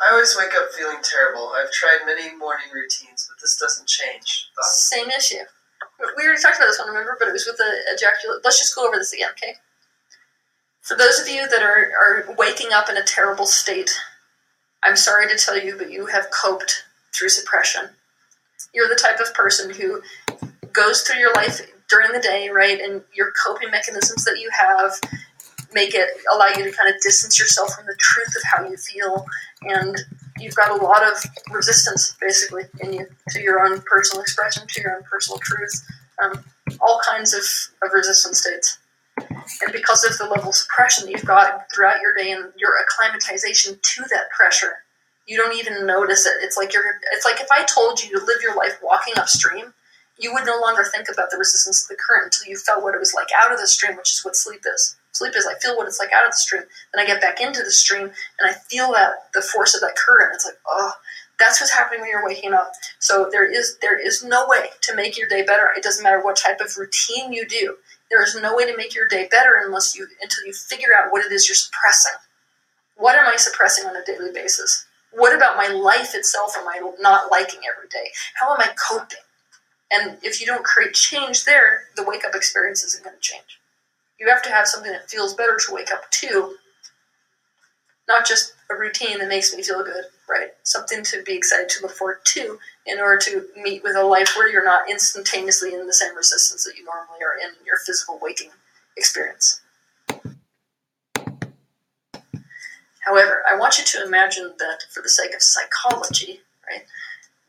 I always wake up feeling terrible. I've tried many morning routines, but this doesn't change. Thoughts? Same issue. We already talked about this one, remember? But it was with the ejaculate. Let's just go over this again, okay? For those of you that are, are waking up in a terrible state, I'm sorry to tell you, but you have coped through suppression. You're the type of person who goes through your life during the day, right? And your coping mechanisms that you have make it allow you to kind of distance yourself from the truth of how you feel and you've got a lot of resistance basically in you to your own personal expression to your own personal truth um, all kinds of, of resistance states. And because of the level of suppression that you've got throughout your day and your acclimatization to that pressure you don't even notice it. It's like you're it's like if i told you to live your life walking upstream you would no longer think about the resistance to the current until you felt what it was like out of the stream which is what sleep is Sleep is I feel what it's like out of the stream, then I get back into the stream and I feel that the force of that current. It's like, oh, that's what's happening when you're waking up. So there is there is no way to make your day better. It doesn't matter what type of routine you do. There is no way to make your day better unless you until you figure out what it is you're suppressing. What am I suppressing on a daily basis? What about my life itself am I not liking every day? How am I coping? And if you don't create change there, the wake up experience isn't going to change. You have to have something that feels better to wake up to, not just a routine that makes me feel good, right? Something to be excited to look forward to in order to meet with a life where you're not instantaneously in the same resistance that you normally are in your physical waking experience. However, I want you to imagine that for the sake of psychology, right,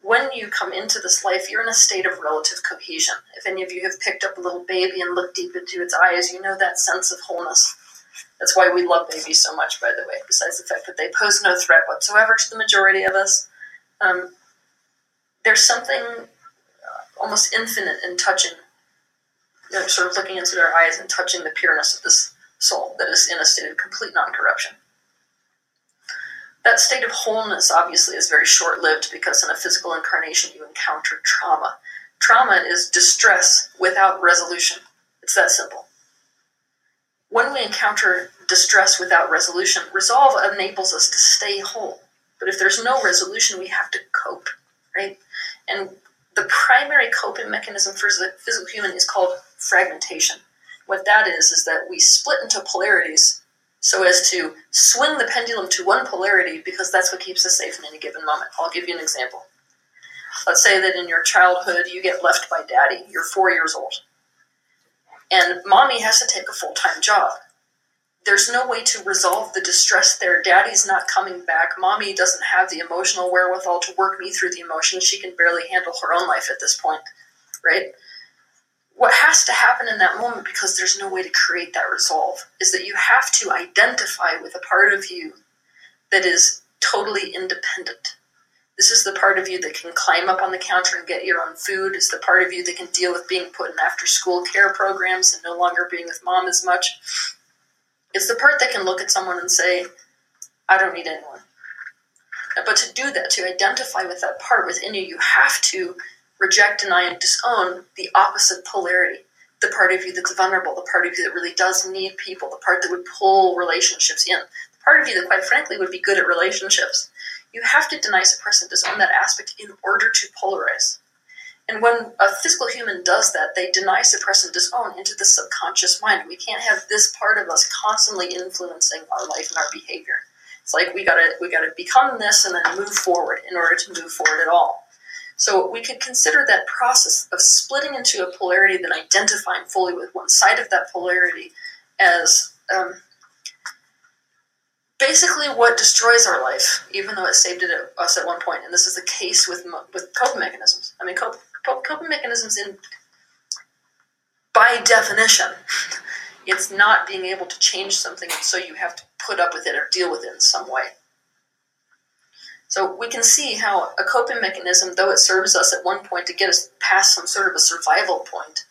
when you come into this life, you're in a state of relative cohesion. If any of you have picked up a little baby and looked deep into its eyes, you know that sense of wholeness. That's why we love babies so much, by the way, besides the fact that they pose no threat whatsoever to the majority of us. Um, there's something almost infinite in touching, you know, sort of looking into their eyes and touching the pureness of this soul that is in a state of complete non corruption. That state of wholeness obviously is very short lived because in a physical incarnation you encounter trauma. Trauma is distress without resolution. It's that simple. When we encounter distress without resolution, resolve enables us to stay whole. But if there's no resolution, we have to cope, right? And the primary coping mechanism for the physical human is called fragmentation. What that is, is that we split into polarities so as to swing the pendulum to one polarity because that's what keeps us safe in any given moment. I'll give you an example. Let's say that in your childhood you get left by daddy, you're four years old, and mommy has to take a full time job. There's no way to resolve the distress there. Daddy's not coming back. Mommy doesn't have the emotional wherewithal to work me through the emotions. She can barely handle her own life at this point, right? What has to happen in that moment because there's no way to create that resolve is that you have to identify with a part of you that is totally independent. This is the part of you that can climb up on the counter and get your own food. It's the part of you that can deal with being put in after school care programs and no longer being with mom as much. It's the part that can look at someone and say, I don't need anyone. But to do that, to identify with that part within you, you have to reject, deny, and disown the opposite polarity. The part of you that's vulnerable, the part of you that really does need people, the part that would pull relationships in, the part of you that, quite frankly, would be good at relationships. You have to deny, suppress, and disown that aspect in order to polarize. And when a physical human does that, they deny, suppress, and disown into the subconscious mind. We can't have this part of us constantly influencing our life and our behavior. It's like we gotta we gotta become this and then move forward in order to move forward at all. So we could consider that process of splitting into a polarity, then identifying fully with one side of that polarity as um, basically what destroys our life, even though it saved it at us at one point. And this is the case with with coping mechanisms. I mean, coping mechanisms in by definition, it's not being able to change something, so you have to put up with it or deal with it in some way. So we can see how a coping mechanism, though it serves us at one point to get us past some sort of a survival point,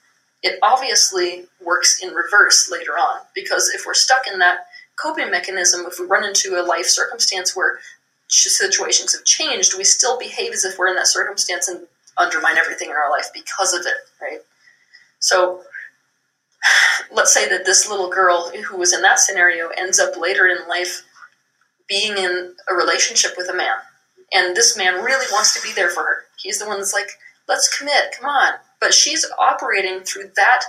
it obviously works in reverse later on. Because if we're stuck in that coping mechanism, if we run into a life circumstance where situations have changed, we still behave as if we're in that circumstance and undermine everything in our life because of it, right? So let's say that this little girl who was in that scenario ends up later in life being in a relationship with a man, and this man really wants to be there for her. He's the one that's like, let's commit, come on. But she's operating through that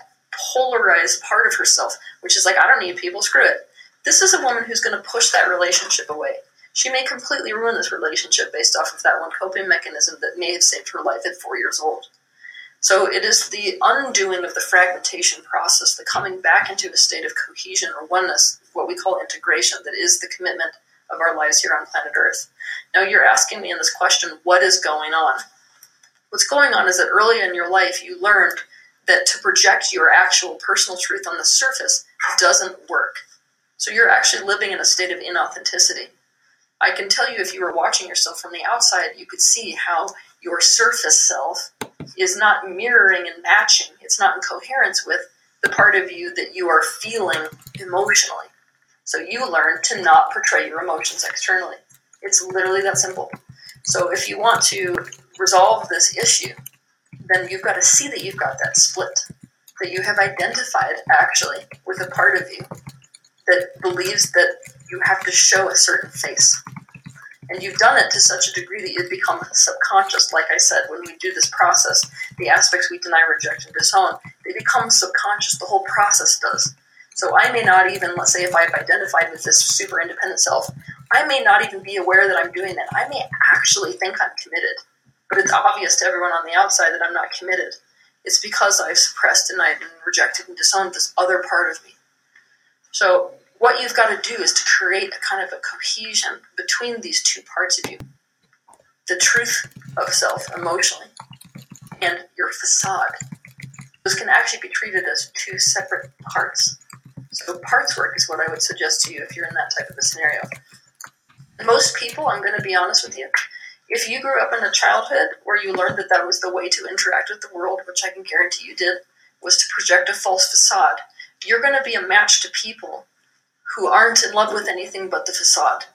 polarized part of herself, which is like, I don't need people, screw it. This is a woman who's going to push that relationship away. She may completely ruin this relationship based off of that one coping mechanism that may have saved her life at four years old. So it is the undoing of the fragmentation process, the coming back into a state of cohesion or oneness, what we call integration, that is the commitment of our lives here on planet Earth. Now, you're asking me in this question, what is going on? What's going on is that early in your life, you learned that to project your actual personal truth on the surface doesn't work. So you're actually living in a state of inauthenticity. I can tell you if you were watching yourself from the outside, you could see how your surface self is not mirroring and matching, it's not in coherence with the part of you that you are feeling emotionally. So you learn to not portray your emotions externally. It's literally that simple. So if you want to resolve this issue, then you've got to see that you've got that split, that you have identified actually with a part of you that believes that you have to show a certain face. And you've done it to such a degree that you've become subconscious. Like I said, when we do this process, the aspects we deny, reject, and disown, they become subconscious. The whole process does. So I may not even, let's say, if I've identified with this super independent self, I may not even be aware that I'm doing that. I may actually think I'm committed, but it's obvious to everyone on the outside that I'm not committed. It's because I've suppressed and I've rejected and disowned this other part of me. So what you've got to do is to create a kind of a cohesion between these two parts of you the truth of self emotionally and your facade. Those can actually be treated as two separate parts. So, parts work is what I would suggest to you if you're in that type of a scenario. Most people, I'm going to be honest with you, if you grew up in a childhood where you learned that that was the way to interact with the world, which I can guarantee you did, was to project a false facade, you're going to be a match to people who aren't in love with anything but the facade.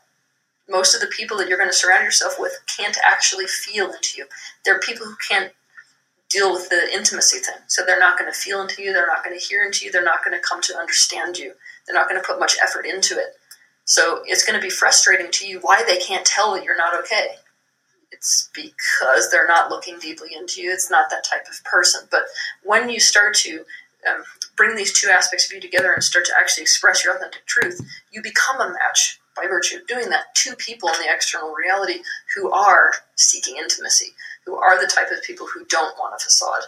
Most of the people that you're going to surround yourself with can't actually feel into you. There are people who can't deal with the intimacy thing. So they're not going to feel into you, they're not going to hear into you, they're not going to come to understand you. They're not going to put much effort into it. So it's going to be frustrating to you why they can't tell that you're not okay. It's because they're not looking deeply into you. It's not that type of person. But when you start to um, bring these two aspects of you together and start to actually express your authentic truth, you become a match by virtue of doing that two people in the external reality who are seeking intimacy, who are the type of people who don't want a facade.